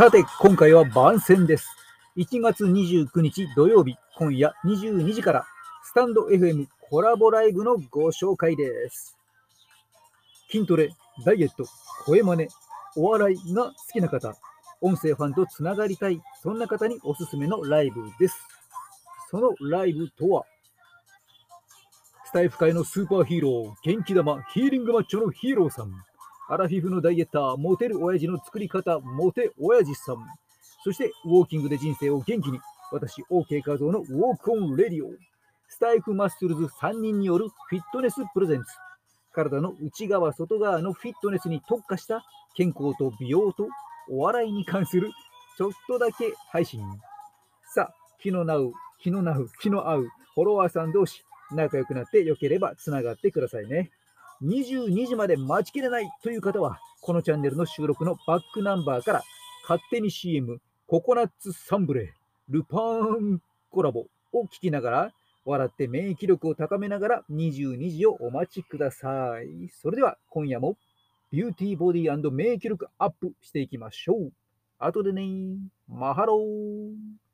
さて、今回は番宣です。1月29日土曜日、今夜22時から、スタンド FM コラボライブのご紹介です。筋トレ、ダイエット、声真似、お笑いが好きな方、音声ファンとつながりたい、そんな方におすすめのライブです。そのライブとは、スタイフ界のスーパーヒーロー、元気玉、ヒーリングマッチョのヒーローさん、アラフィフのダイエッター、モテる親父の作り方、モテ親父さん、そしてウォーキングで人生を元気に、私、OK 画像の Walk On Radio、スタエフマッスルズ3人によるフィットネス presents、体の内側、外側のフィットネスに特化した健康と美容とお笑いに関するちょっとだけ配信。さあ、気のなう、気のなう、気の合うフォロワーさん同士、仲良くなってよければつながってくださいね。22時まで待ちきれないという方は、このチャンネルの収録のバックナンバーから、勝手に CM、ココナッツサンブレ、ルパンコラボを聞きながら、笑って免疫力を高めながら22時をお待ちください。それでは今夜もビューティーボディ免疫力アップしていきましょう。後でね、 mahalo。